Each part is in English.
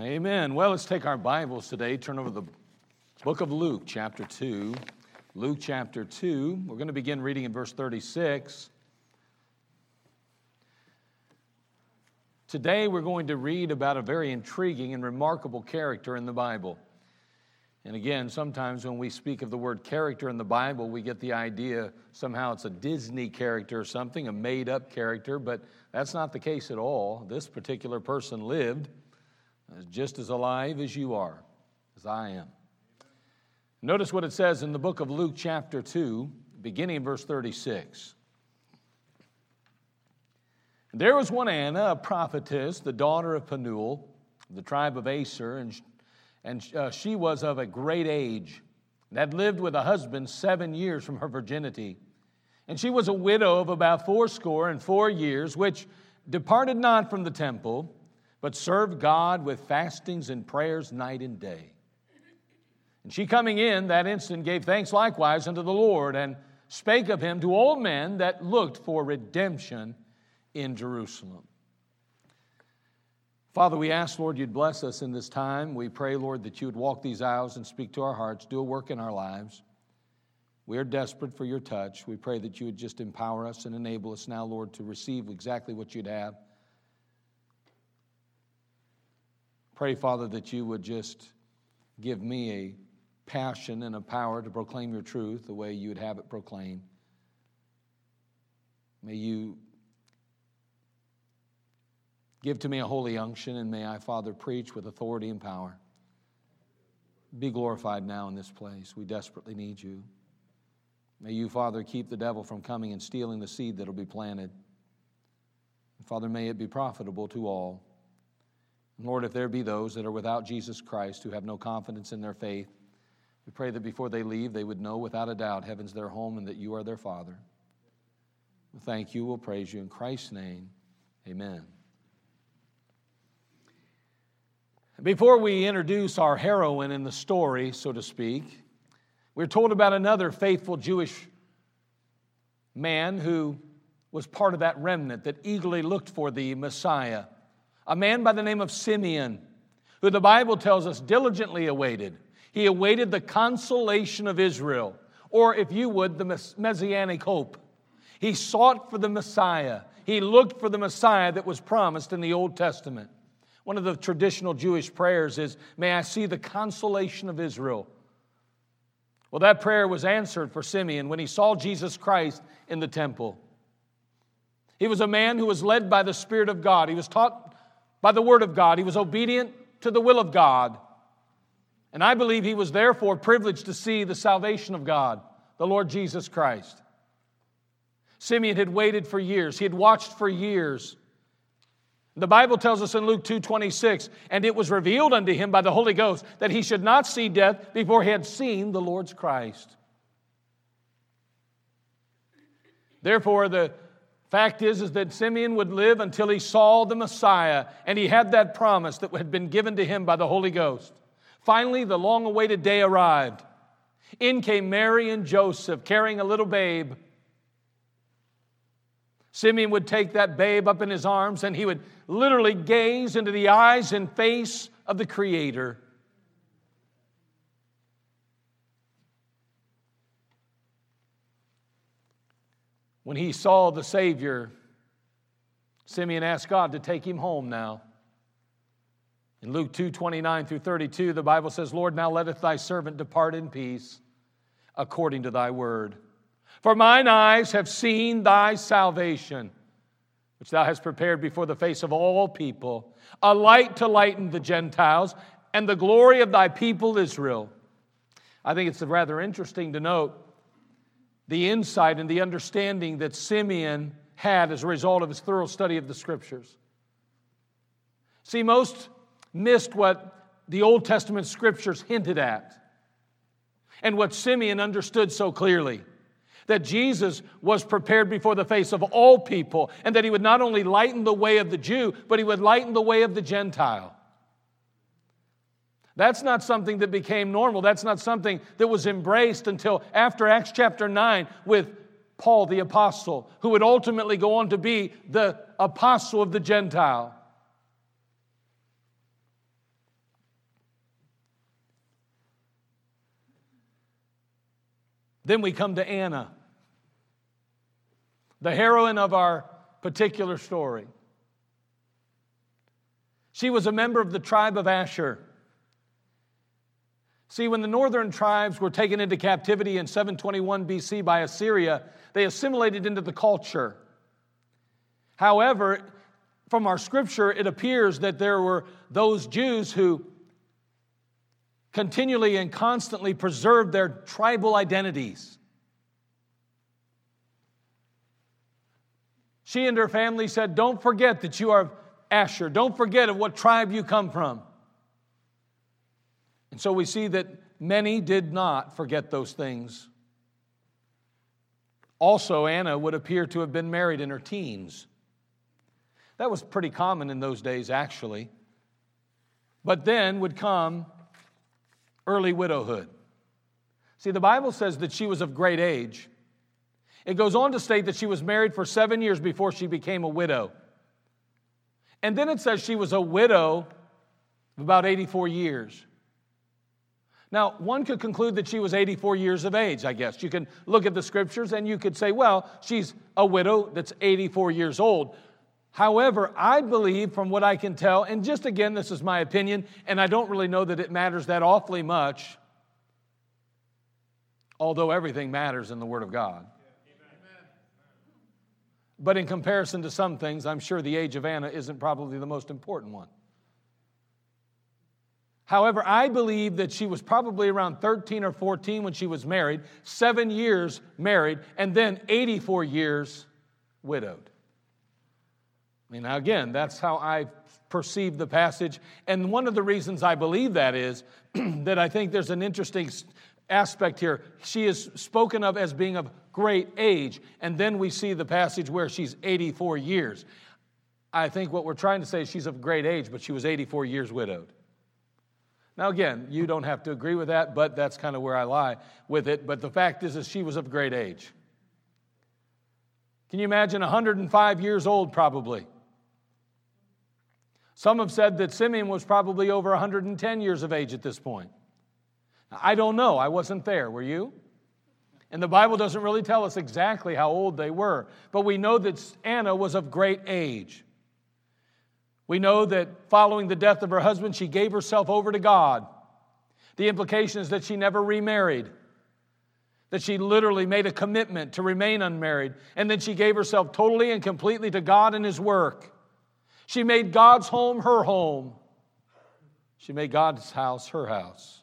Amen. Well, let's take our Bibles today, turn over the book of Luke, chapter 2. Luke chapter 2. We're going to begin reading in verse 36. Today, we're going to read about a very intriguing and remarkable character in the Bible. And again, sometimes when we speak of the word character in the Bible, we get the idea somehow it's a Disney character or something, a made up character, but that's not the case at all. This particular person lived just as alive as you are, as I am. Notice what it says in the book of Luke, chapter 2, beginning in verse 36. There was one Anna, a prophetess, the daughter of Phanuel, the tribe of Aser, and, and uh, she was of a great age, and had lived with a husband seven years from her virginity. And she was a widow of about fourscore and four years, which departed not from the temple, but serve God with fastings and prayers night and day. And she coming in that instant gave thanks likewise unto the Lord, and spake of him to all men that looked for redemption in Jerusalem. Father, we ask, Lord, you'd bless us in this time. We pray, Lord, that you would walk these aisles and speak to our hearts, do a work in our lives. We are desperate for your touch. We pray that you would just empower us and enable us now, Lord, to receive exactly what you'd have. Pray, Father, that you would just give me a passion and a power to proclaim your truth the way you would have it proclaimed. May you give to me a holy unction, and may I, Father, preach with authority and power. Be glorified now in this place. We desperately need you. May you, Father, keep the devil from coming and stealing the seed that will be planted. Father, may it be profitable to all. Lord, if there be those that are without Jesus Christ who have no confidence in their faith, We pray that before they leave, they would know without a doubt heaven's their home and that you are their Father. We'll thank you. We'll praise you. In Christ's name, amen. Before we introduce our heroine in the story, so to speak, we're told about another faithful Jewish man who was part of that remnant that eagerly looked for the Messiah. A man by the name of Simeon, who the Bible tells us diligently awaited. He awaited the consolation of Israel, or if you would, the messianic hope. He sought for the Messiah. He looked for the Messiah that was promised in the Old Testament. One of the traditional Jewish prayers is, May I see the consolation of Israel. Well, that prayer was answered for Simeon when he saw Jesus Christ in the temple. He was a man who was led by the Spirit of God. He was taught by the Word of God. He was obedient to the will of God. And I believe he was therefore privileged to see the salvation of God, the Lord Jesus Christ. Simeon had waited for years, he had watched for years. The Bible tells us in Luke 2:26, and it was revealed unto him by the Holy Ghost that he should not see death before he had seen the Lord's Christ. Therefore, the fact is, is that Simeon would live until he saw the Messiah, and he had that promise that had been given to him by the Holy Ghost. Finally, the long awaited day arrived. In came Mary and Joseph carrying a little babe. Simeon would take that babe up in his arms and he would literally gaze into the eyes and face of the Creator. When he saw the Savior, Simeon asked God to take him home now. In Luke 2 29 through 32, the Bible says, Lord, now letteth thy servant depart in peace according to thy word. For mine eyes have seen thy salvation, which thou hast prepared before the face of all people, a light to lighten the Gentiles and the glory of thy people Israel. I think it's rather interesting to note the insight and the understanding that Simeon had as a result of his thorough study of the scriptures. See, most missed what the Old Testament scriptures hinted at and what Simeon understood so clearly that Jesus was prepared before the face of all people, and that he would not only lighten the way of the Jew, but he would lighten the way of the Gentile. That's not something that became normal. That's not something that was embraced until after Acts chapter 9 with Paul the apostle, who would ultimately go on to be the apostle of the Gentile. Then we come to Anna the heroine of our particular story. She was a member of the tribe of Asher. See, when the northern tribes were taken into captivity in 721 BC by Assyria, they assimilated into the culture. However, from our scripture, it appears that there were those Jews who continually and constantly preserved their tribal identities. She and her family said, Don't forget that you are Asher. Don't forget of what tribe you come from. And so we see that many did not forget those things. Also, Anna would appear to have been married in her teens. That was pretty common in those days, actually. But then would come early widowhood. See, the Bible says that she was of great age. It goes on to state that she was married for seven years before she became a widow. And then it says she was a widow of about 84 years. Now, one could conclude that she was 84 years of age, I guess. You can look at the scriptures and you could say, well, she's a widow that's 84 years old. However, I believe from what I can tell, and just again, this is my opinion, and I don't really know that it matters that awfully much, although everything matters in the Word of God. But in comparison to some things, I'm sure the age of Anna isn't probably the most important one. However, I believe that she was probably around 13 or 14 when she was married, seven years married, and then 84 years widowed. I mean, again, that's how I perceive the passage. And one of the reasons I believe that is that I think there's an interesting aspect here. She is spoken of as being of great age, and then we see the passage where she's 84 years. I think what we're trying to say is she's of great age, but she was 84 years widowed. Now, again, you don't have to agree with that, but that's kind of where I lie with it. But the fact is, is she was of great age. Can you imagine 105 years old, probably? Some have said that Simeon was probably over 110 years of age at this point. I don't know. I wasn't there. Were you? And the Bible doesn't really tell us exactly how old they were, but we know that Anna was of great age. We know that following the death of her husband, she gave herself over to God. The implication is that she never remarried, that she literally made a commitment to remain unmarried, and then she gave herself totally and completely to God and His work. She made God's home her home. She made God's house her house.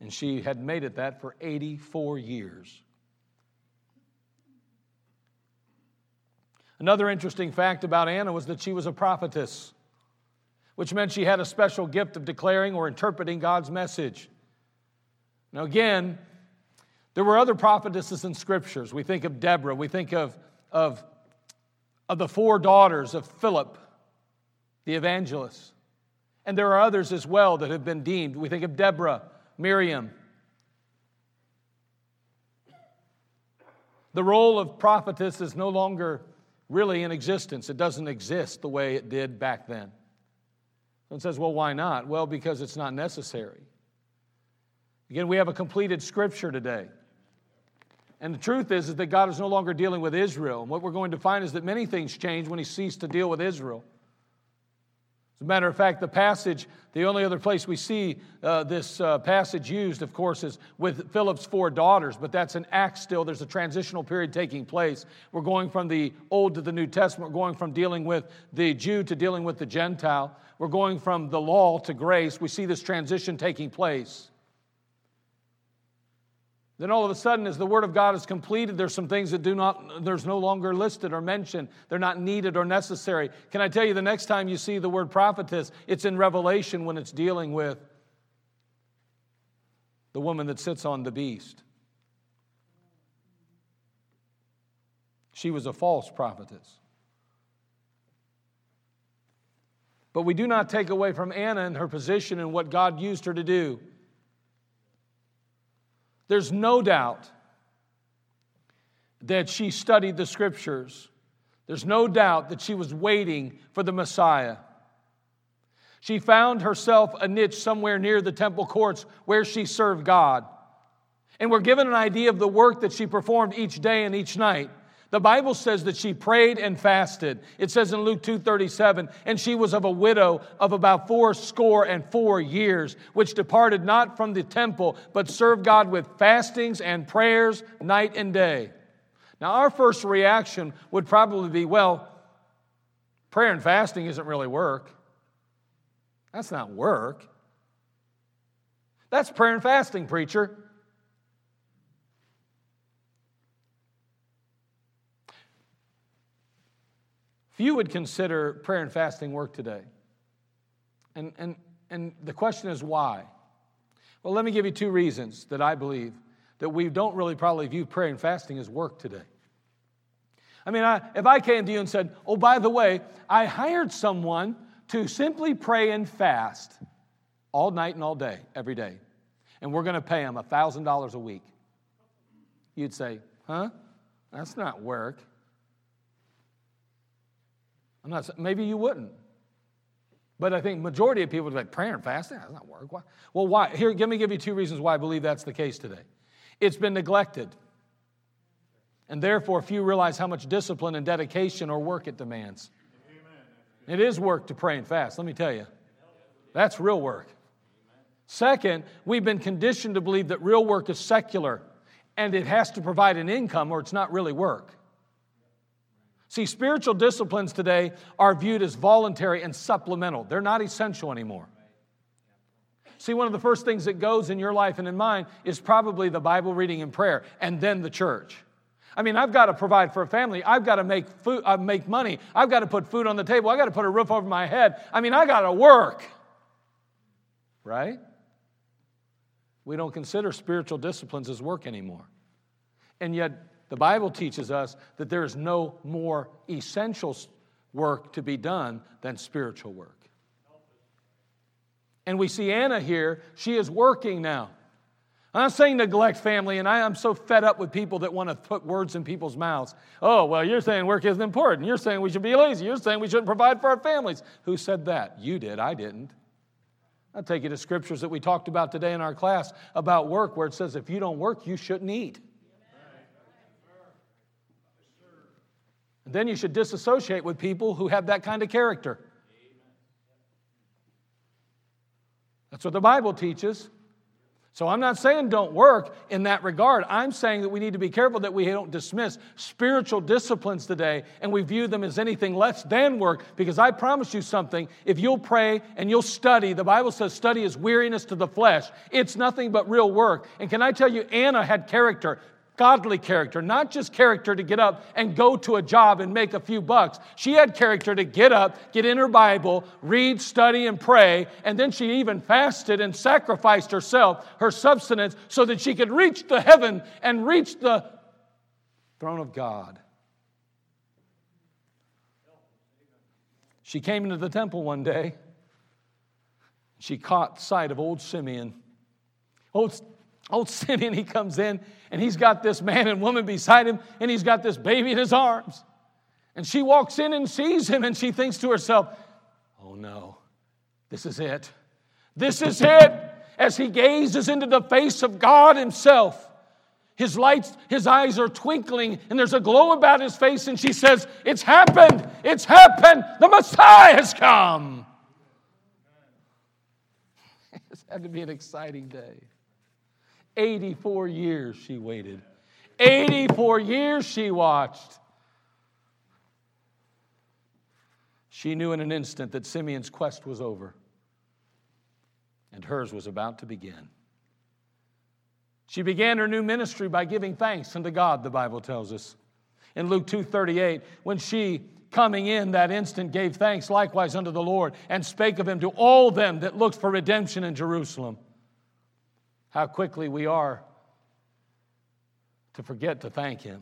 And she had made it that for 84 years. Another interesting fact about Anna was that she was a prophetess, which meant she had a special gift of declaring or interpreting God's message. Now, again, there were other prophetesses in scriptures. We think of Deborah, we think of, of, of the four daughters of Philip, the evangelist. And there are others as well that have been deemed. We think of Deborah, Miriam. The role of prophetess is no longer really in existence. It doesn't exist the way it did back then. And says, well, why not? Well, because it's not necessary. Again, we have a completed scripture today. And the truth is, is that God is no longer dealing with Israel. And what we're going to find is that many things change when he ceased to deal with Israel. As a matter of fact, the passage, the only other place we see uh, this uh, passage used, of course, is with Philip's four daughters, but that's an act still. There's a transitional period taking place. We're going from the Old to the New Testament. We're going from dealing with the Jew to dealing with the Gentile. We're going from the law to grace. We see this transition taking place. Then all of a sudden, as the Word of God is completed, there's some things that do not, there's no longer listed or mentioned. They're not needed or necessary. Can I tell you, the next time you see the word prophetess, it's in Revelation when it's dealing with the woman that sits on the beast. She was a false prophetess. But we do not take away from Anna and her position and what God used her to do. There's no doubt that she studied the scriptures. There's no doubt that she was waiting for the Messiah. She found herself a niche somewhere near the temple courts where she served God. And we're given an idea of the work that she performed each day and each night. The Bible says that she prayed and fasted. It says in Luke 2:37, and she was of a widow of about four score and four years, which departed not from the temple, but served God with fastings and prayers night and day. Now, our first reaction would probably be, well, prayer and fasting isn't really work. That's not work. That's prayer and fasting, preacher. Few would consider prayer and fasting work today. And, and, and the question is why? Well, let me give you two reasons that I believe that we don't really probably view prayer and fasting as work today. I mean, I, if I came to you and said, Oh, by the way, I hired someone to simply pray and fast all night and all day, every day, and we're going to pay him $1,000 a week, you'd say, Huh? That's not work. I'm not maybe you wouldn't. But I think majority of people would be like, prayer and fasting, that's not work. Why? Well, why? Here, let me give you two reasons why I believe that's the case today. It's been neglected. And therefore, few realize how much discipline and dedication or work it demands. It is work to pray and fast, let me tell you. That's real work. Second, we've been conditioned to believe that real work is secular and it has to provide an income or it's not really work. See, spiritual disciplines today are viewed as voluntary and supplemental, they're not essential anymore. See, one of the first things that goes in your life and in mine is probably the Bible reading and prayer, and then the church. I mean, I've got to provide for a family. I've got to make food, uh, make money. I've got to put food on the table. I've got to put a roof over my head. I mean, I got to work. Right? We don't consider spiritual disciplines as work anymore. And yet, the Bible teaches us that there is no more essential work to be done than spiritual work. And we see Anna here, she is working now. I'm not saying neglect family, and I am so fed up with people that want to put words in people's mouths. Oh, well, you're saying work isn't important. You're saying we should be lazy. You're saying we shouldn't provide for our families. Who said that? You did. I didn't. I'll take you to scriptures that we talked about today in our class about work, where it says if you don't work, you shouldn't eat. Then you should disassociate with people who have that kind of character. That's what the Bible teaches. So I'm not saying don't work in that regard. I'm saying that we need to be careful that we don't dismiss spiritual disciplines today and we view them as anything less than work because I promise you something. If you'll pray and you'll study, the Bible says study is weariness to the flesh. It's nothing but real work. And can I tell you, Anna had character godly character, not just character to get up and go to a job and make a few bucks. She had character to get up, get in her Bible, read, study, and pray, and then she even fasted and sacrificed herself, her substance, so that she could reach the heaven and reach the throne of God. She came into the temple one day. She caught sight of old Simeon. Old, old Simeon, he comes in and he's got this man and woman beside him and he's got this baby in his arms. And she walks in and sees him and she thinks to herself, oh no, this is it. This is it. As he gazes into the face of God himself, his lights, his eyes are twinkling, and there's a glow about his face, and she says, It's happened! It's happened! The Messiah has come! It's had to be an exciting day. 84 years she waited. 84 years she watched. She knew in an instant that Simeon's quest was over and hers was about to begin. She began her new ministry by giving thanks unto God, the Bible tells us. In Luke 2:38, when she coming in that instant gave thanks likewise unto the Lord and spake of him to all them that looked for redemption in Jerusalem. How quickly we are to forget to thank him.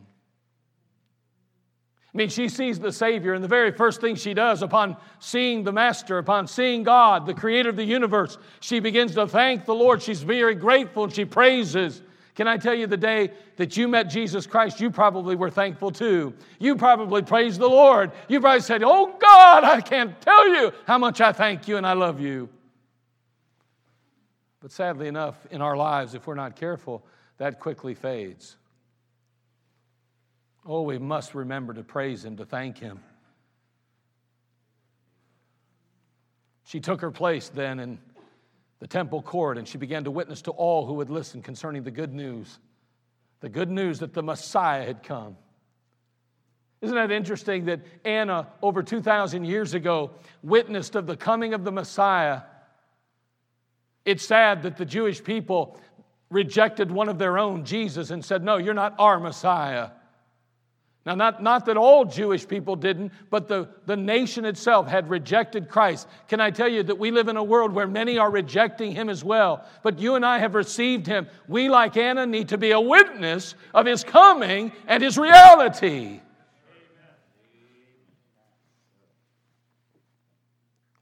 I mean, she sees the Savior, and the very first thing she does upon seeing the Master, upon seeing God, the Creator of the universe, she begins to thank the Lord. She's very grateful and she praises. Can I tell you the day that you met Jesus Christ, you probably were thankful too. You probably praised the Lord. You probably said, Oh God, I can't tell you how much I thank you and I love you. But sadly enough, in our lives, if we're not careful, that quickly fades. Oh, we must remember to praise Him, to thank Him. She took her place then in the temple court and she began to witness to all who would listen concerning the good news the good news that the Messiah had come. Isn't that interesting that Anna, over 2,000 years ago, witnessed of the coming of the Messiah? It's sad that the Jewish people rejected one of their own, Jesus, and said, No, you're not our Messiah. Now, not, not that all Jewish people didn't, but the, the nation itself had rejected Christ. Can I tell you that we live in a world where many are rejecting him as well? But you and I have received him. We, like Anna, need to be a witness of his coming and his reality.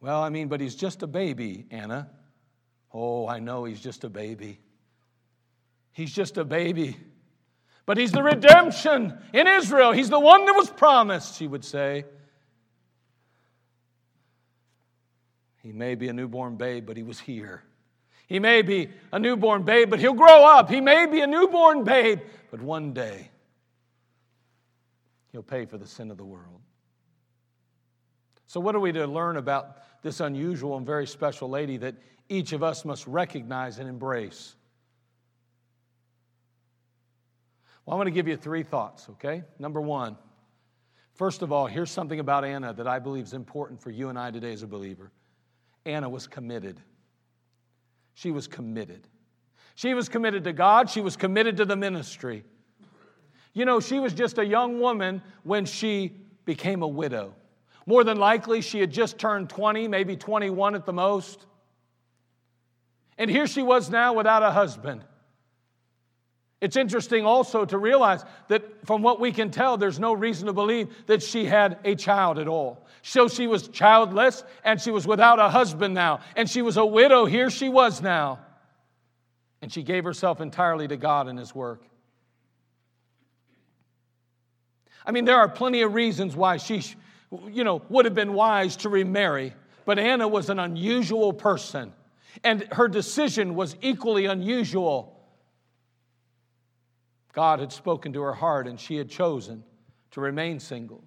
Well, I mean, but he's just a baby, Anna. Oh, I know he's just a baby. He's just a baby. But he's the redemption in Israel. He's the one that was promised, she would say. He may be a newborn babe, but he was here. He may be a newborn babe, but he'll grow up. He may be a newborn babe, but one day he'll pay for the sin of the world. So, what are we to learn about this unusual and very special lady that each of us must recognize and embrace? Well, I'm going to give you three thoughts, okay? Number one, first of all, here's something about Anna that I believe is important for you and I today as a believer. Anna was committed. She was committed. She was committed to God, she was committed to the ministry. You know, she was just a young woman when she became a widow. More than likely, she had just turned 20, maybe 21 at the most. And here she was now without a husband. It's interesting also to realize that from what we can tell, there's no reason to believe that she had a child at all. So she was childless and she was without a husband now, and she was a widow. Here she was now. And she gave herself entirely to God and His work. I mean, there are plenty of reasons why she, you know, would have been wise to remarry, but Anna was an unusual person, and her decision was equally unusual. God had spoken to her heart, and she had chosen to remain single,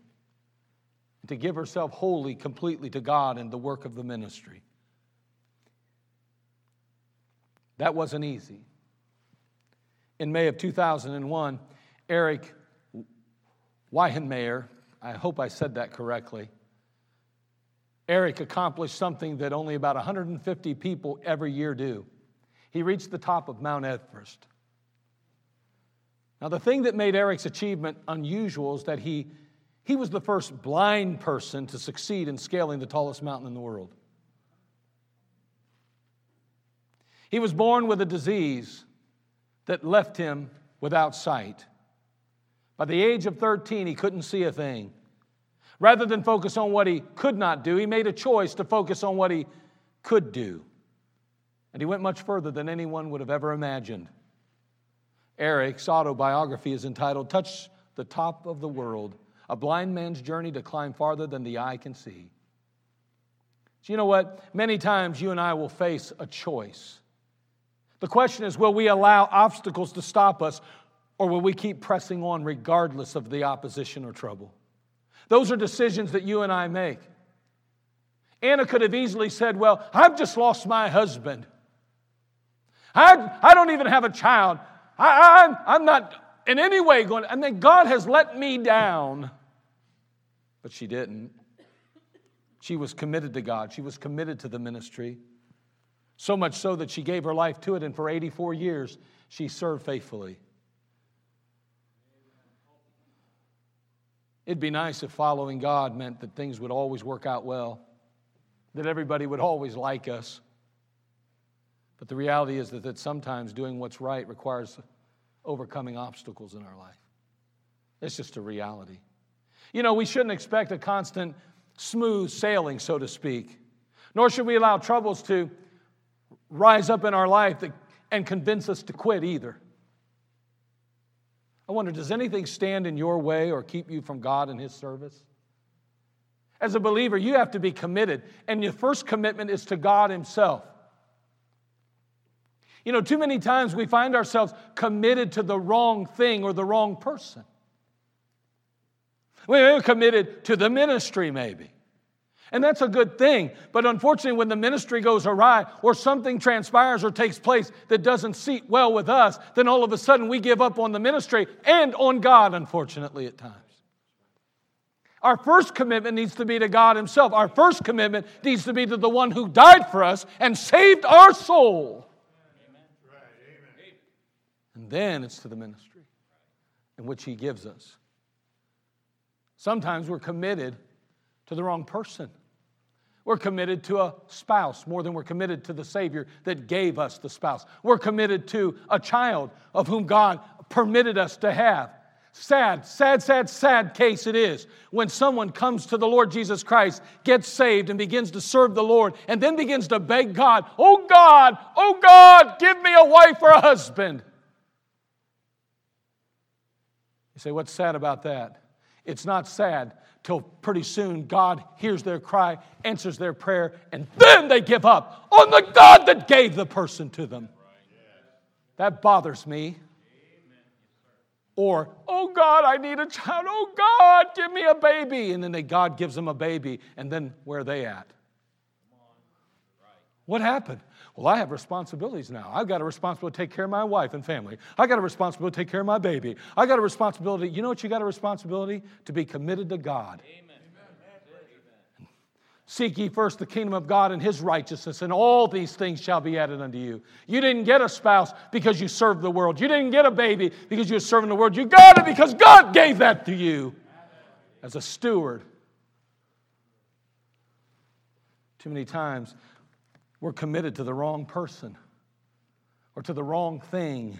to give herself wholly, completely to God and the work of the ministry. That wasn't easy. In May of 2001, Eric Weihenmayer, I hope I said that correctly, Eric accomplished something that only about 150 people every year do. He reached the top of Mount Everest. Now, the thing that made Eric's achievement unusual is that he, he was the first blind person to succeed in scaling the tallest mountain in the world. He was born with a disease that left him without sight. By the age of 13, he couldn't see a thing. Rather than focus on what he could not do, he made a choice to focus on what he could do. And he went much further than anyone would have ever imagined. Eric's autobiography is entitled Touch the Top of the World A Blind Man's Journey to Climb Farther Than the Eye Can See. So, you know what? Many times you and I will face a choice. The question is will we allow obstacles to stop us, or will we keep pressing on regardless of the opposition or trouble? Those are decisions that you and I make. Anna could have easily said, Well, I've just lost my husband. I, I don't even have a child. I, I'm, I'm not in any way going, I mean, God has let me down. But she didn't. She was committed to God, she was committed to the ministry. So much so that she gave her life to it, and for 84 years, she served faithfully. It'd be nice if following God meant that things would always work out well, that everybody would always like us. But the reality is that, that sometimes doing what's right requires overcoming obstacles in our life. It's just a reality. You know, we shouldn't expect a constant smooth sailing, so to speak, nor should we allow troubles to rise up in our life that, and convince us to quit either. I wonder, does anything stand in your way or keep you from God and His service? As a believer, you have to be committed, and your first commitment is to God Himself. You know, too many times we find ourselves committed to the wrong thing or the wrong person. We're committed to the ministry, maybe. And that's a good thing. But unfortunately, when the ministry goes awry or something transpires or takes place that doesn't seat well with us, then all of a sudden we give up on the ministry and on God, unfortunately, at times. Our first commitment needs to be to God Himself. Our first commitment needs to be to the one who died for us and saved our soul. And then it's to the ministry in which He gives us. Sometimes we're committed to the wrong person. We're committed to a spouse more than we're committed to the Savior that gave us the spouse. We're committed to a child of whom God permitted us to have. Sad, sad, sad, sad case it is when someone comes to the Lord Jesus Christ, gets saved, and begins to serve the Lord, and then begins to beg God, Oh God, oh God, give me a wife or a husband. You say, What's sad about that? It's not sad till pretty soon God hears their cry, answers their prayer, and then they give up on the God that gave the person to them. That bothers me. Or, oh God, I need a child. Oh God, give me a baby. And then they, God gives them a baby, and then where are they at? What happened? Well, I have responsibilities now. I've got a responsibility to take care of my wife and family. I got a responsibility to take care of my baby. I got a responsibility. You know what you got a responsibility? To be committed to God. Amen. Seek ye first the kingdom of God and his righteousness, and all these things shall be added unto you. You didn't get a spouse because you served the world. You didn't get a baby because you were serving the world. You got it because God gave that to you as a steward. Too many times we're committed to the wrong person. or to the wrong thing.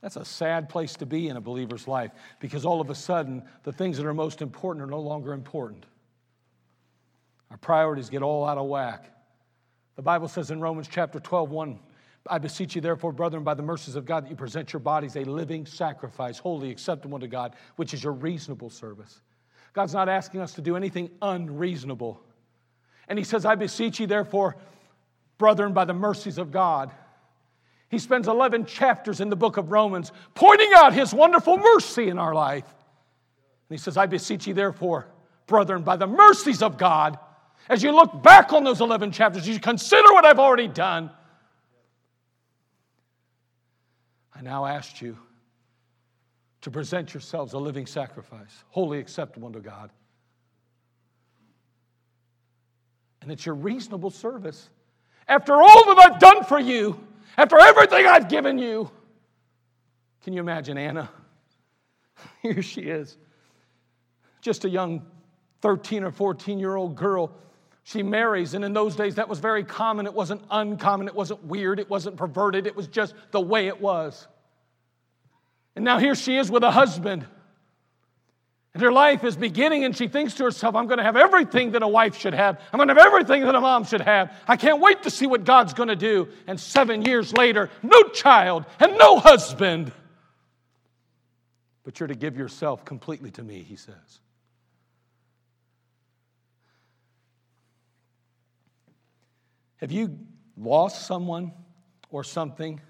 That's a sad place to be in a believer's life because all of a sudden, the things that are most important are no longer important. Our priorities get all out of whack. The Bible says in Romans chapter 12, 1, I beseech you, therefore, brethren, by the mercies of God, that you present your bodies a living sacrifice, holy, acceptable to God, which is your reasonable service. God's not asking us to do anything unreasonable. And He says, I beseech you, therefore, brethren, by the mercies of God. He spends 11 chapters in the book of Romans pointing out His wonderful mercy in our life. And He says, I beseech you, therefore, brethren, by the mercies of God, as you look back on those 11 chapters, you consider what I've already done. I now ask you to present yourselves a living sacrifice, wholly acceptable unto God. And it's your reasonable service. After all that I've done for you, after everything I've given you, can you imagine Anna? Here she is, just a young 13 or 14 year old girl. She marries, and in those days that was very common. It wasn't uncommon, it wasn't weird, it wasn't perverted, it was just the way it was. And now here she is with a husband. And her life is beginning, and she thinks to herself, I'm going to have everything that a wife should have. I'm going to have everything that a mom should have. I can't wait to see what God's going to do. And seven years later, no child and no husband. But you're to give yourself completely to me, he says. Have you lost someone or something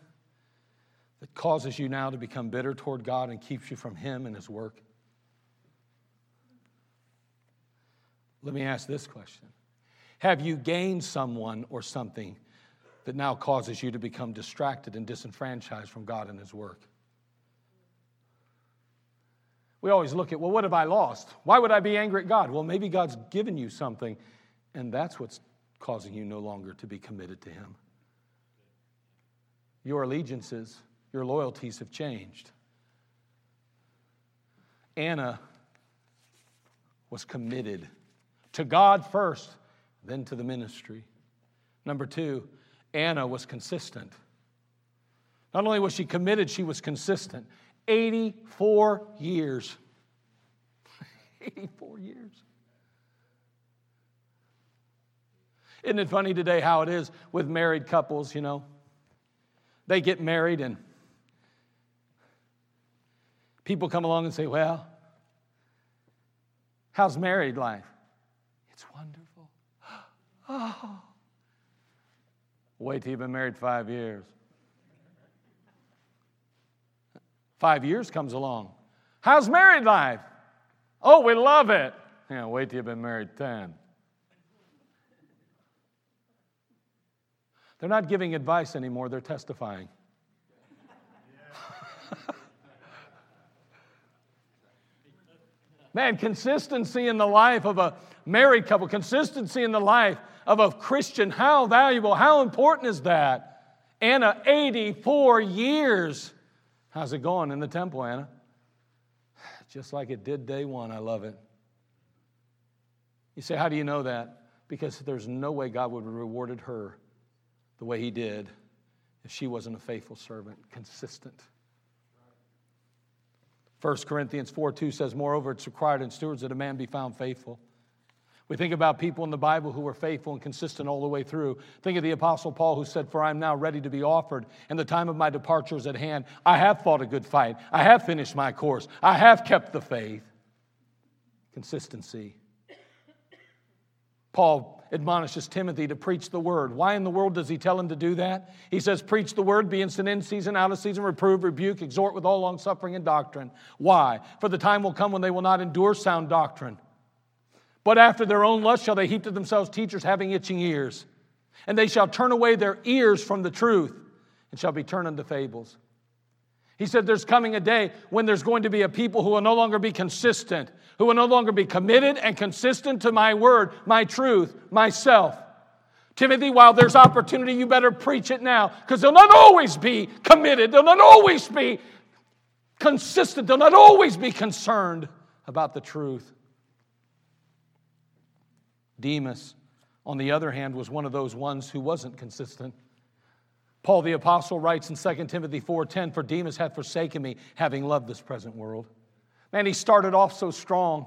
that causes you now to become bitter toward God and keeps you from Him and His work? Let me ask this question Have you gained someone or something that now causes you to become distracted and disenfranchised from God and His work? We always look at, well, what have I lost? Why would I be angry at God? Well, maybe God's given you something, and that's what's causing you no longer to be committed to Him. Your allegiances, your loyalties have changed. Anna was committed to God first, then to the ministry. Number two, Anna was consistent. Not only was she committed, she was consistent. 84 years. 84 years. Isn't it funny today how it is with married couples, you know? They get married and people come along and say, Well, how's married life? It's wonderful. Oh. Wait till you've been married five years. Five years comes along. How's married life? Oh, we love it. Yeah, wait till you've been married 10. They're not giving advice anymore, they're testifying. Man, consistency in the life of a married couple, consistency in the life of a Christian, how valuable, how important is that? Anna, 84 years. How's it going in the temple, Anna? Just like it did day one. I love it. You say, How do you know that? Because there's no way God would have rewarded her the way He did if she wasn't a faithful servant, consistent. 1 Corinthians 4 2 says, Moreover, it's required in stewards that a man be found faithful. We think about people in the Bible who were faithful and consistent all the way through. Think of the Apostle Paul who said, For I am now ready to be offered, and the time of my departure is at hand. I have fought a good fight. I have finished my course. I have kept the faith. Consistency. Paul admonishes Timothy to preach the word. Why in the world does he tell him to do that? He says, Preach the word, be instant in season, out of season, reprove, rebuke, exhort with all long suffering and doctrine. Why? For the time will come when they will not endure sound doctrine. But after their own lust shall they heap to themselves teachers having itching ears. And they shall turn away their ears from the truth and shall be turned unto fables. He said, There's coming a day when there's going to be a people who will no longer be consistent, who will no longer be committed and consistent to my word, my truth, myself. Timothy, while there's opportunity, you better preach it now because they'll not always be committed, they'll not always be consistent, they'll not always be concerned about the truth. Demas, on the other hand, was one of those ones who wasn't consistent. Paul the apostle writes in 2 Timothy 4:10 for Demas hath forsaken me having loved this present world. Man, he started off so strong.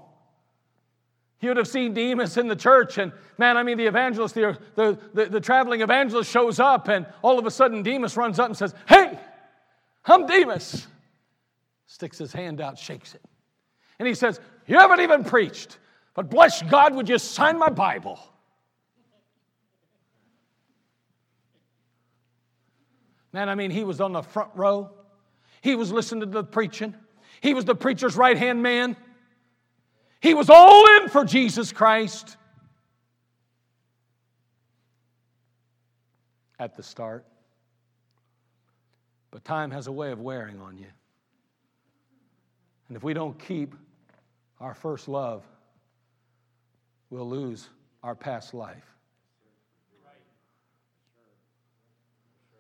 You would have seen Demas in the church, and man, I mean, the evangelist, the, the, the, the traveling evangelist shows up, and all of a sudden Demas runs up and says, Hey, I'm Demas. Sticks his hand out, shakes it. And he says, You haven't even preached, but bless God, would you sign my Bible? Man, I mean, he was on the front row. He was listening to the preaching. He was the preacher's right hand man. He was all in for Jesus Christ at the start. But time has a way of wearing on you. And if we don't keep our first love, we'll lose our past life.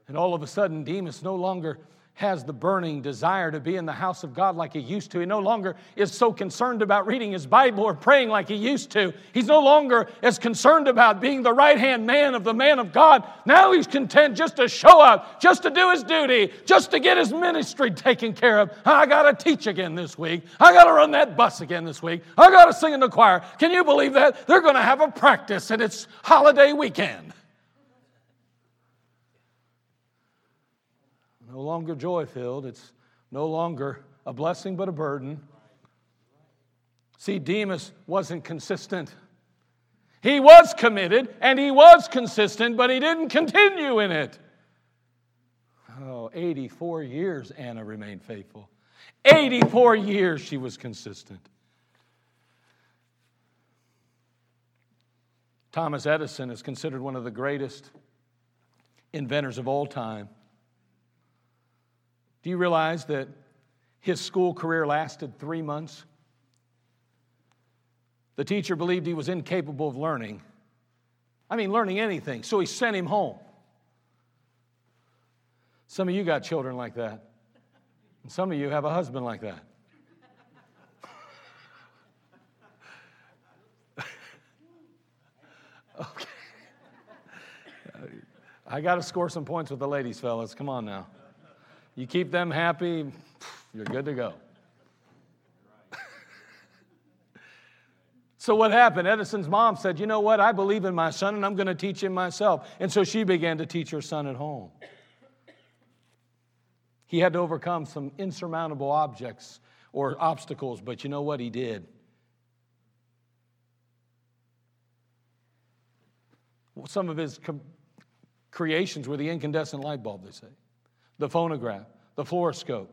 And all of a sudden, Demas no longer has the burning desire to be in the house of God like he used to. He no longer is so concerned about reading his Bible or praying like he used to. He's no longer as concerned about being the right hand man of the man of God. Now he's content just to show up, just to do his duty, just to get his ministry taken care of. I got to teach again this week. I got to run that bus again this week. I got to sing in the choir. Can you believe that? They're going to have a practice and it's holiday weekend. No longer joy filled. It's no longer a blessing but a burden. See, Demas wasn't consistent. He was committed and he was consistent, but he didn't continue in it. Oh, 84 years Anna remained faithful. 84 years she was consistent. Thomas Edison is considered one of the greatest inventors of all time. Do you realize that his school career lasted three months? The teacher believed he was incapable of learning. I mean, learning anything, so he sent him home. Some of you got children like that, and some of you have a husband like that. okay. I got to score some points with the ladies, fellas. Come on now. You keep them happy, you're good to go. so, what happened? Edison's mom said, You know what? I believe in my son and I'm going to teach him myself. And so she began to teach her son at home. He had to overcome some insurmountable objects or obstacles, but you know what? He did. Some of his creations were the incandescent light bulb, they say the phonograph, the fluoroscope.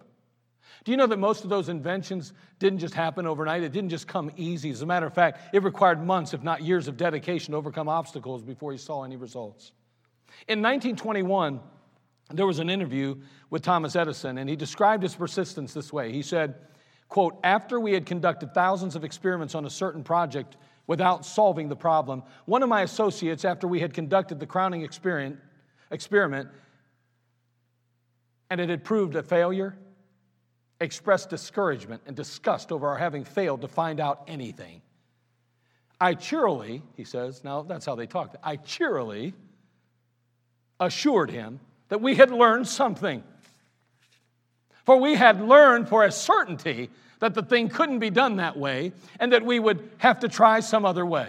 Do you know that most of those inventions didn't just happen overnight? It didn't just come easy. As a matter of fact, it required months, if not years, of dedication to overcome obstacles before he saw any results. In 1921, there was an interview with Thomas Edison, and he described his persistence this way. He said, quote, after we had conducted thousands of experiments on a certain project without solving the problem, one of my associates, after we had conducted the crowning experiment, experiment and it had proved a failure, expressed discouragement and disgust over our having failed to find out anything. I cheerily, he says, now that's how they talked, I cheerily assured him that we had learned something. For we had learned for a certainty that the thing couldn't be done that way and that we would have to try some other way.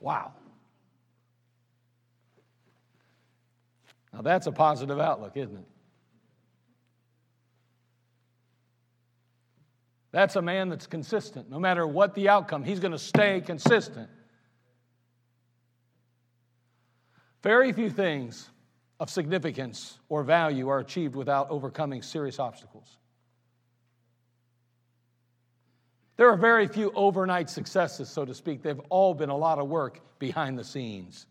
Wow. Now, that's a positive outlook, isn't it? That's a man that's consistent. No matter what the outcome, he's going to stay consistent. Very few things of significance or value are achieved without overcoming serious obstacles. There are very few overnight successes, so to speak. They've all been a lot of work behind the scenes.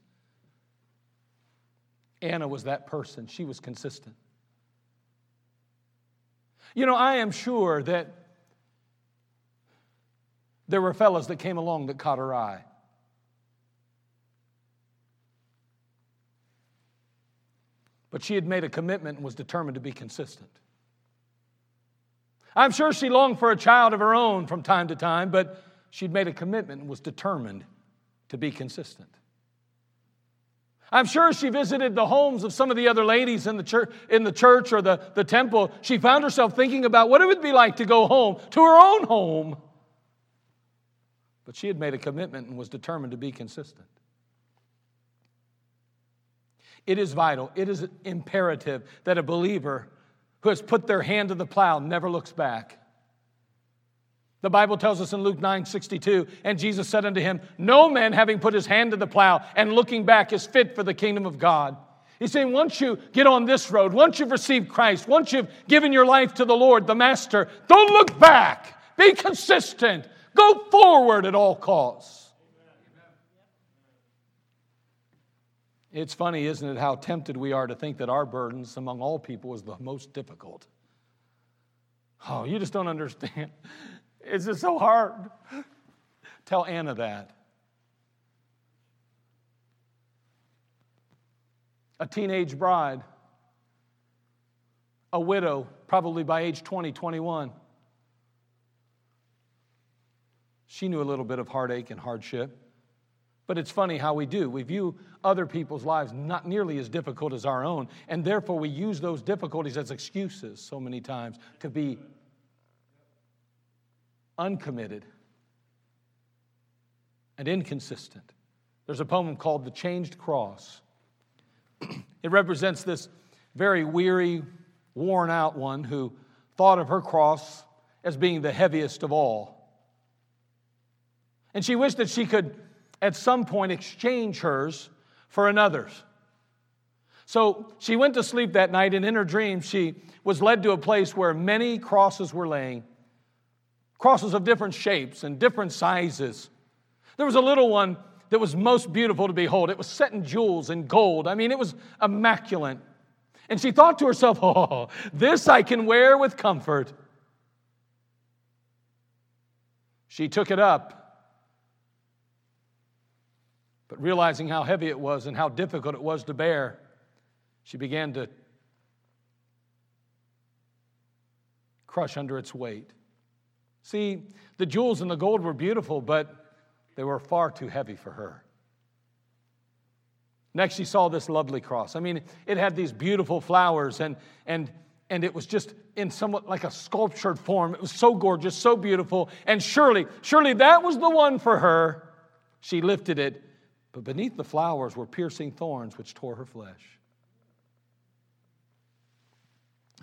Anna was that person. She was consistent. You know, I am sure that there were fellows that came along that caught her eye. But she had made a commitment and was determined to be consistent. I'm sure she longed for a child of her own from time to time, but she'd made a commitment and was determined to be consistent. I'm sure she visited the homes of some of the other ladies in the church, in the church or the, the temple. She found herself thinking about what it would be like to go home, to her own home. But she had made a commitment and was determined to be consistent. It is vital, it is imperative that a believer who has put their hand to the plow never looks back. The Bible tells us in Luke 9 62, and Jesus said unto him, No man having put his hand to the plow and looking back is fit for the kingdom of God. He's saying, once you get on this road, once you've received Christ, once you've given your life to the Lord, the Master, don't look back. Be consistent. Go forward at all costs. It's funny, isn't it, how tempted we are to think that our burdens among all people is the most difficult. Oh, you just don't understand. It's just so hard. Tell Anna that. A teenage bride, a widow, probably by age 20, 21. She knew a little bit of heartache and hardship. But it's funny how we do. We view other people's lives not nearly as difficult as our own, and therefore we use those difficulties as excuses so many times to be uncommitted and inconsistent. There's a poem called The Changed Cross. it represents this very weary, worn out one who thought of her cross as being the heaviest of all. And she wished that she could at some point exchange hers for another's. So she went to sleep that night, and in her dream, she was led to a place where many crosses were laying crosses of different shapes and different sizes. There was a little one that was most beautiful to behold. It was set in jewels and gold. I mean, it was immaculate. And she thought to herself, Oh, this I can wear with comfort. She took it up but realizing how heavy it was and how difficult it was to bear, she began to crush under its weight. See, the jewels and the gold were beautiful, but they were far too heavy for her. Next, she saw this lovely cross. I mean, it had these beautiful flowers, and, and, and it was just in somewhat like a sculptured form. It was so gorgeous, so beautiful, and surely, surely that was the one for her. She lifted it but beneath the flowers were piercing thorns which tore her flesh.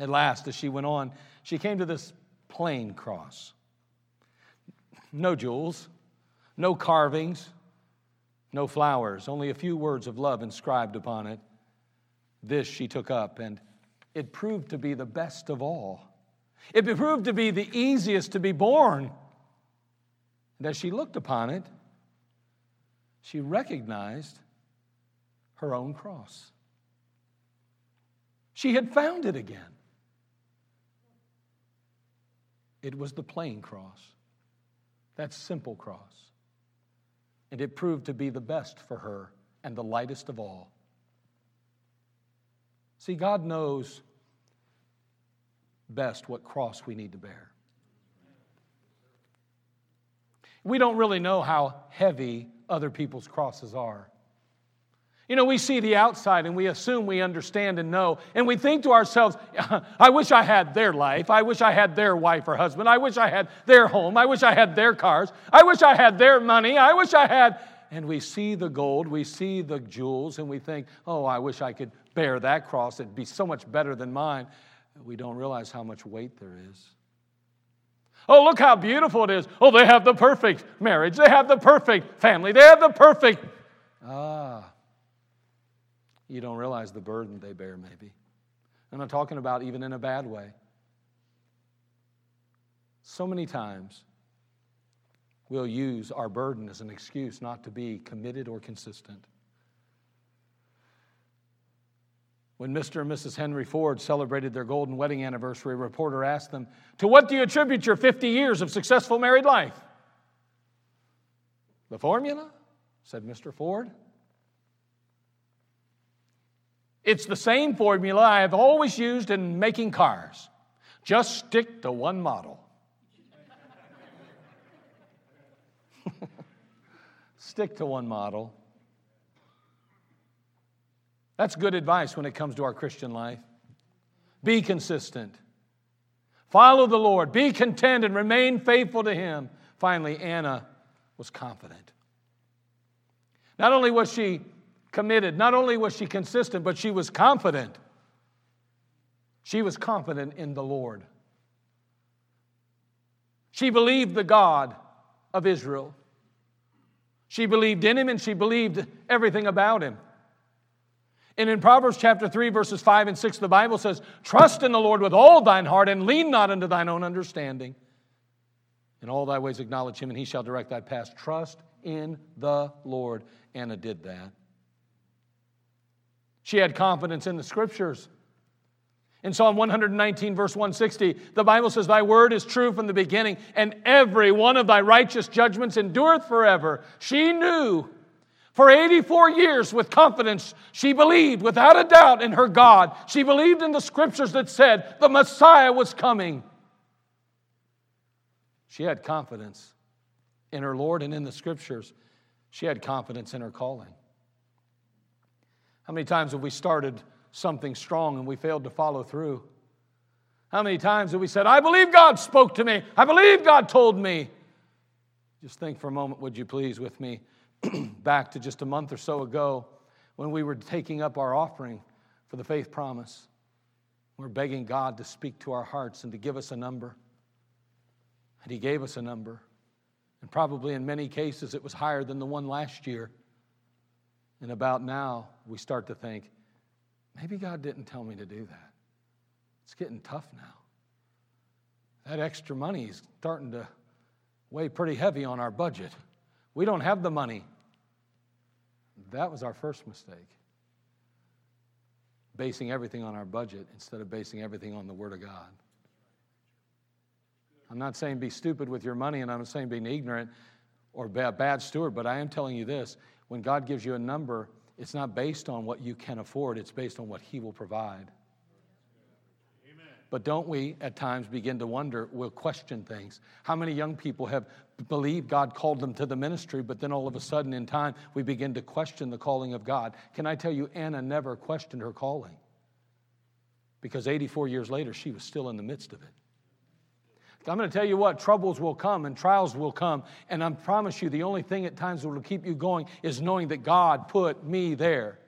At last, as she went on, she came to this plain cross. No jewels, no carvings, no flowers, only a few words of love inscribed upon it. This she took up, and it proved to be the best of all. It proved to be the easiest to be borne. And as she looked upon it, she recognized her own cross. She had found it again. It was the plain cross, that simple cross. And it proved to be the best for her and the lightest of all. See, God knows best what cross we need to bear. We don't really know how heavy other people's crosses are. You know, we see the outside and we assume we understand and know, and we think to ourselves, I wish I had their life. I wish I had their wife or husband. I wish I had their home. I wish I had their cars. I wish I had their money. I wish I had. And we see the gold, we see the jewels, and we think, oh, I wish I could bear that cross. It'd be so much better than mine. We don't realize how much weight there is. Oh, look how beautiful it is. Oh, they have the perfect marriage. They have the perfect family. They have the perfect. Ah, you don't realize the burden they bear, maybe. I'm not talking about even in a bad way. So many times, we'll use our burden as an excuse not to be committed or consistent. When Mr. and Mrs. Henry Ford celebrated their golden wedding anniversary, a reporter asked them, To what do you attribute your 50 years of successful married life? The formula, said Mr. Ford. It's the same formula I have always used in making cars. Just stick to one model. stick to one model That's good advice when it comes to our Christian life. Be consistent. Follow the Lord. Be content and remain faithful to Him. Finally, Anna was confident. Not only was she committed, not only was she consistent, but she was confident. She was confident in the Lord. She believed the God of Israel. She believed in him and she believed everything about him. And in Proverbs chapter 3, verses 5 and 6, the Bible says, Trust in the Lord with all thine heart and lean not unto thine own understanding. In all thy ways acknowledge him, and he shall direct thy paths. Trust in the Lord. Anna did that. She had confidence in the scriptures. In Psalm 119, verse 160, the Bible says, Thy word is true from the beginning, and every one of thy righteous judgments endureth forever. She knew for 84 years with confidence, she believed without a doubt in her God. She believed in the scriptures that said the Messiah was coming. She had confidence in her Lord and in the scriptures. She had confidence in her calling. How many times have we started something strong and we failed to follow through? How many times have we said, I believe God spoke to me, I believe God told me? Just think for a moment, would you please, with me, back to just a month or so ago when we were taking up our offering for the faith promise. We're begging God to speak to our hearts and to give us a number. And He gave us a number. And probably in many cases it was higher than the one last year. And about now, we start to think, maybe God didn't tell me to do that. It's getting tough now. That extra money is starting to weigh pretty heavy on our budget. We don't have the money. That was our first mistake. Basing everything on our budget instead of basing everything on the Word of God. I'm not saying be stupid with your money, and I'm not saying being ignorant or a bad steward, but I am telling you this when God gives you a number, it's not based on what you can afford, it's based on what He will provide. But don't we at times begin to wonder, we'll question things? How many young people have believed God called them to the ministry, but then all of a sudden in time we begin to question the calling of God? Can I tell you, Anna never questioned her calling because 84 years later she was still in the midst of it. I'm going to tell you what, troubles will come and trials will come. And I promise you, the only thing at times that will keep you going is knowing that God put me there.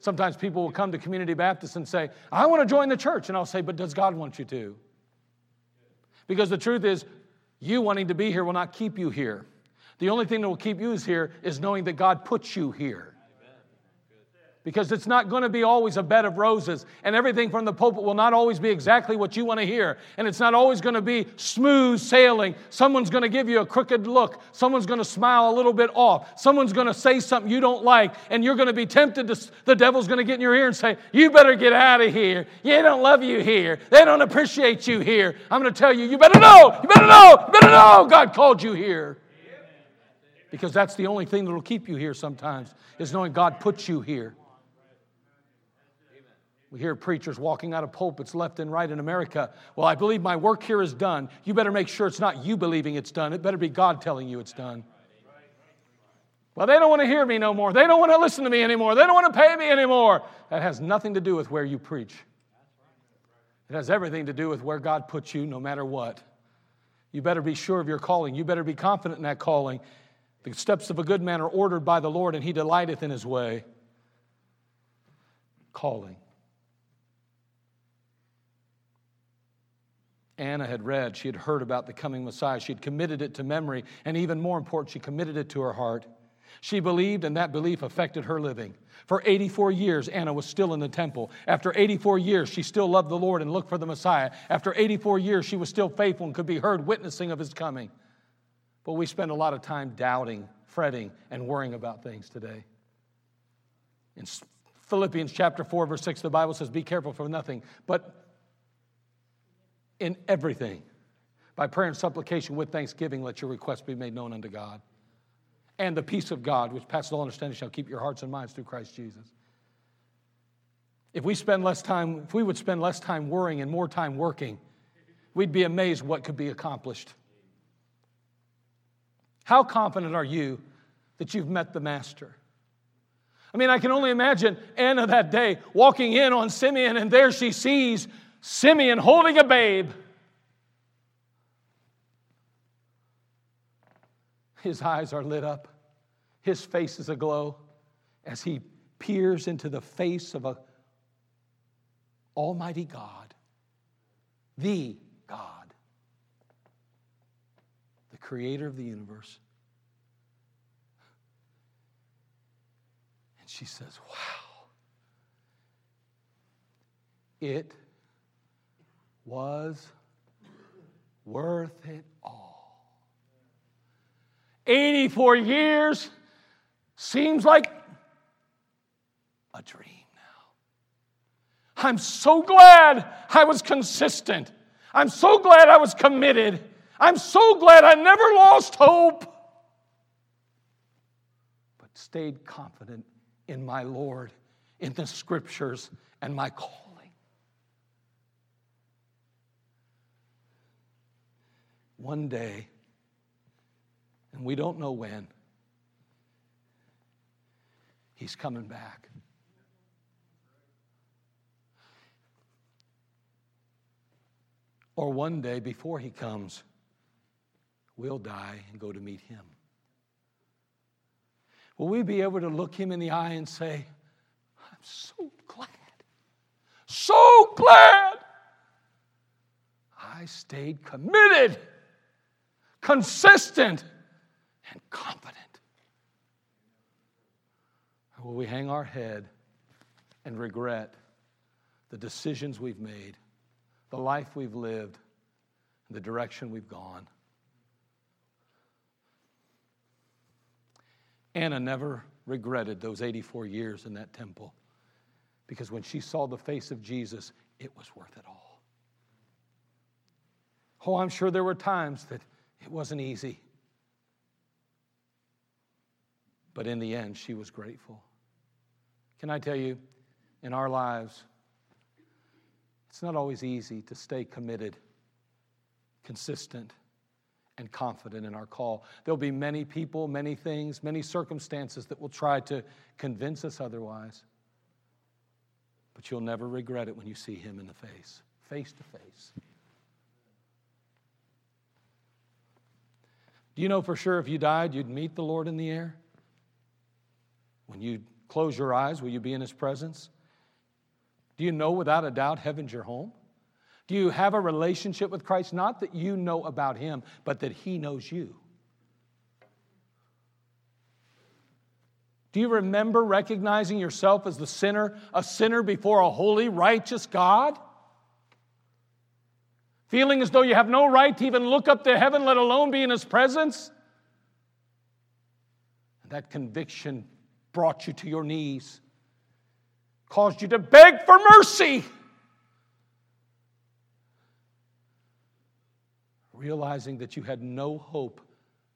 Sometimes people will come to Community Baptist and say, I want to join the church. And I'll say, but does God want you to? Because the truth is, you wanting to be here will not keep you here. The only thing that will keep you is here is knowing that God puts you here because it's not going to be always a bed of roses, and everything from the pulpit will not always be exactly what you want to hear, and it's not always going to be smooth sailing. Someone's going to give you a crooked look, someone's going to smile a little bit off, someone's going to say something you don't like, and you're going to be tempted to, the devil's going to get in your ear and say, You better get out of here. They don't love you here, they don't appreciate you here. I'm going to tell you, you better know, you better know, you better know God called you here. Because that's the only thing that will keep you here sometimes, is knowing God puts you here. We hear preachers walking out of pulpits left and right in America. Well, I believe my work here is done. You better make sure it's not you believing it's done. It better be God telling you it's done. Well, they don't want to hear me no more. They don't want to listen to me anymore. They don't want to pay me anymore. That has nothing to do with where you preach. It has everything to do with where God puts you, no matter what. You better be sure of your calling. You better be confident in that calling. The steps of a good man are ordered by the Lord, and he delighteth in his way. Calling. Anna had read, she had heard about the coming Messiah. She had committed it to memory, and even more important, she committed it to her heart. She believed, and that belief affected her living. For 84 years, Anna was still in the temple. After 84 years, she still loved the Lord and looked for the Messiah. After 84 years, she was still faithful and could be heard witnessing of his coming. But we spend a lot of time doubting, fretting, and worrying about things today. In Philippians chapter 4, verse 6, the Bible says, Be careful for nothing, but in everything. By prayer and supplication with thanksgiving, let your requests be made known unto God. And the peace of God, which passes all understanding, shall keep your hearts and minds through Christ Jesus. If we spend less time, if we would spend less time worrying and more time working, we'd be amazed what could be accomplished. How confident are you that you've met the Master? I mean, I can only imagine Anna that day walking in on Simeon, and there she sees Simeon holding a babe. His eyes are lit up, his face is aglow as he peers into the face of a almighty God, the God, the creator of the universe. And she says, Wow, it was worth it all. 84 years seems like a dream now. I'm so glad I was consistent. I'm so glad I was committed. I'm so glad I never lost hope, but stayed confident in my Lord, in the scriptures, and my calling. One day, and we don't know when, he's coming back. Or one day before he comes, we'll die and go to meet him. Will we be able to look him in the eye and say, I'm so glad, so glad I stayed committed, consistent, and confident? Or will we hang our head and regret the decisions we've made, the life we've lived, and the direction we've gone? Anna never regretted those 84 years in that temple because when she saw the face of Jesus, it was worth it all. Oh, I'm sure there were times that it wasn't easy. But in the end, she was grateful. Can I tell you, in our lives, it's not always easy to stay committed, consistent, and confident in our call. There'll be many people, many things, many circumstances that will try to convince us otherwise. But you'll never regret it when you see Him in the face, face to face. Do you know for sure if you died, you'd meet the Lord in the air? When you close your eyes, will you be in His presence? Do you know without a doubt heaven's your home? Do you have a relationship with Christ? Not that you know about Him, but that He knows you. Do you remember recognizing yourself as the sinner, a sinner before a holy, righteous God? Feeling as though you have no right to even look up to heaven, let alone be in His presence? And that conviction brought you to your knees, caused you to beg for mercy. Realizing that you had no hope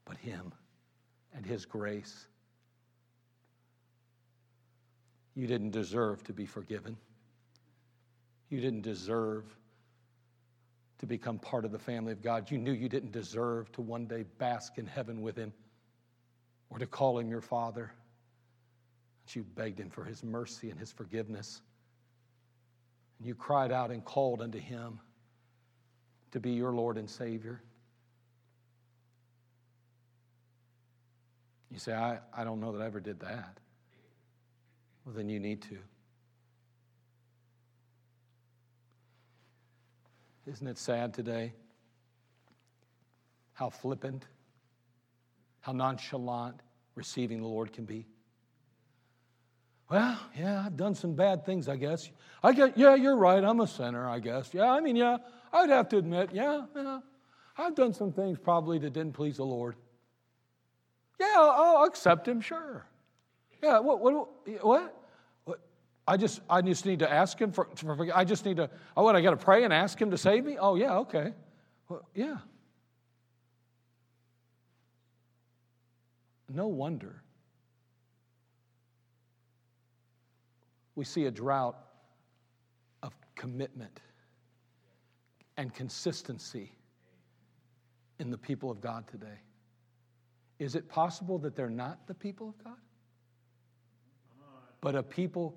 but Him and His grace. You didn't deserve to be forgiven. You didn't deserve to become part of the family of God. You knew you didn't deserve to one day bask in heaven with Him or to call Him your Father. But you begged Him for His mercy and His forgiveness. And you cried out and called unto Him to be your Lord and Savior. You say, I, I don't know that I ever did that. Well, then you need to. Isn't it sad today how flippant, how nonchalant receiving the Lord can be? Well, yeah, I've done some bad things, I guess. I get, yeah, you're right. I'm a sinner, I guess. Yeah, I mean, yeah, I'd have to admit, yeah, yeah, I've done some things probably that didn't please the Lord. Yeah, I'll, I'll accept Him, sure. Yeah, what, what, what? I just, I just need to ask Him for, for I just need to, oh, what, I got to pray and ask Him to save me? Oh, yeah, okay. Well, yeah. No wonder we see a drought of commitment and consistency in the people of God today. Is it possible that they're not the people of God? but a people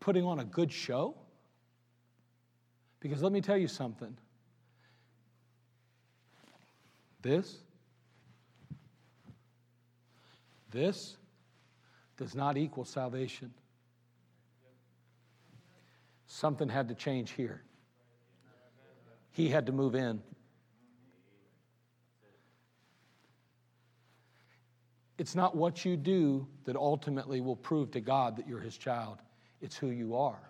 putting on a good show? Because let me tell you something. This, this does not equal salvation. Something had to change here. He had to move in. It's not what you do that ultimately will prove to God that you're His child, it's who you are.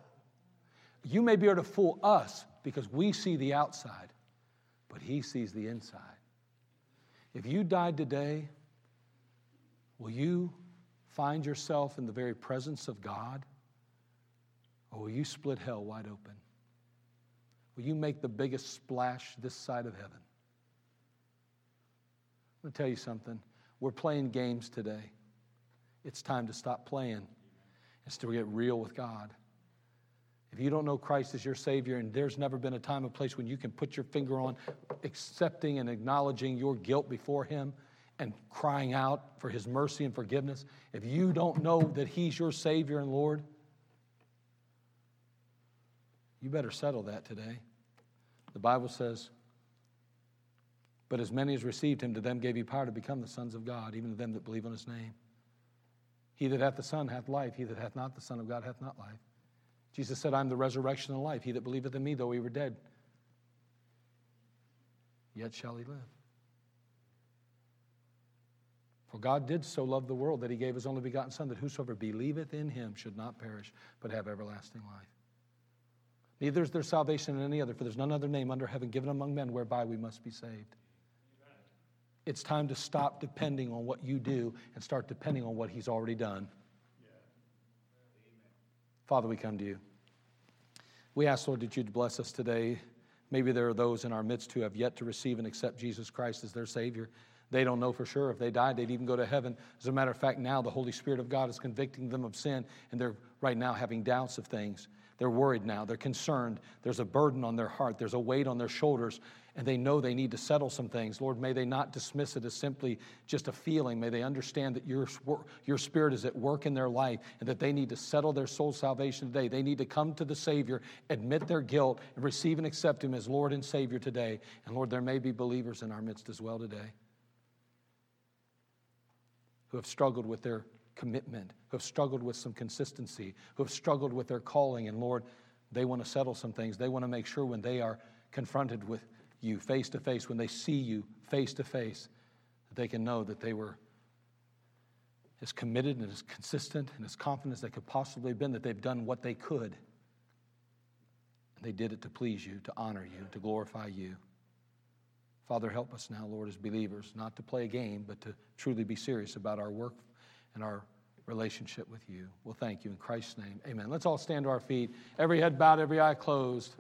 You may be able to fool us because we see the outside, but He sees the inside. If you died today, will you find yourself in the very presence of God? Or will you split hell wide open? Will you make the biggest splash this side of heaven? I'm going to tell you something. We're playing games today. It's time to stop playing. It's to get real with God. If you don't know Christ as your Savior, and there's never been a time or place when you can put your finger on accepting and acknowledging your guilt before Him and crying out for His mercy and forgiveness, if you don't know that He's your Savior and Lord, you better settle that today. The Bible says, But as many as received Him, to them gave He power to become the sons of God, even to them that believe on His name. He that hath the Son hath life, he that hath not the Son of God hath not life. Jesus said, I'm the resurrection and life. He that believeth in me, though he were dead, yet shall he live. For God did so love the world that he gave his only begotten Son, that whosoever believeth in him should not perish, but have everlasting life. Neither is there salvation in any other, for there's none other name under heaven given among men whereby we must be saved. It's time to stop depending on what you do and start depending on what he's already done. Father, we come to you. We ask, Lord, that you'd bless us today. Maybe there are those in our midst who have yet to receive and accept Jesus Christ as their Savior. They don't know for sure if they died, they'd even go to heaven. As a matter of fact, now the Holy Spirit of God is convicting them of sin, and they're right now having doubts of things. They're worried now. They're concerned. There's a burden on their heart. There's a weight on their shoulders, and they know they need to settle some things. Lord, may they not dismiss it as simply just a feeling. May they understand that your, your Spirit is at work in their life and that they need to settle their soul salvation today. They need to come to the Savior, admit their guilt, and receive and accept Him as Lord and Savior today. And Lord, there may be believers in our midst as well today who have struggled with their commitment, who have struggled with some consistency, who have struggled with their calling. And Lord, they want to settle some things. They want to make sure when they are confronted with you face to face, when they see you face to face, that they can know that they were as committed and as consistent and as confident as they could possibly have been, that they've done what they could. And they did it to please you, to honor you, to glorify you. Father, help us now, Lord, as believers, not to play a game, but to truly be serious about our work and our relationship with you. Well, thank you in Christ's name. Amen. Let's all stand to our feet. Every head bowed, every eye closed.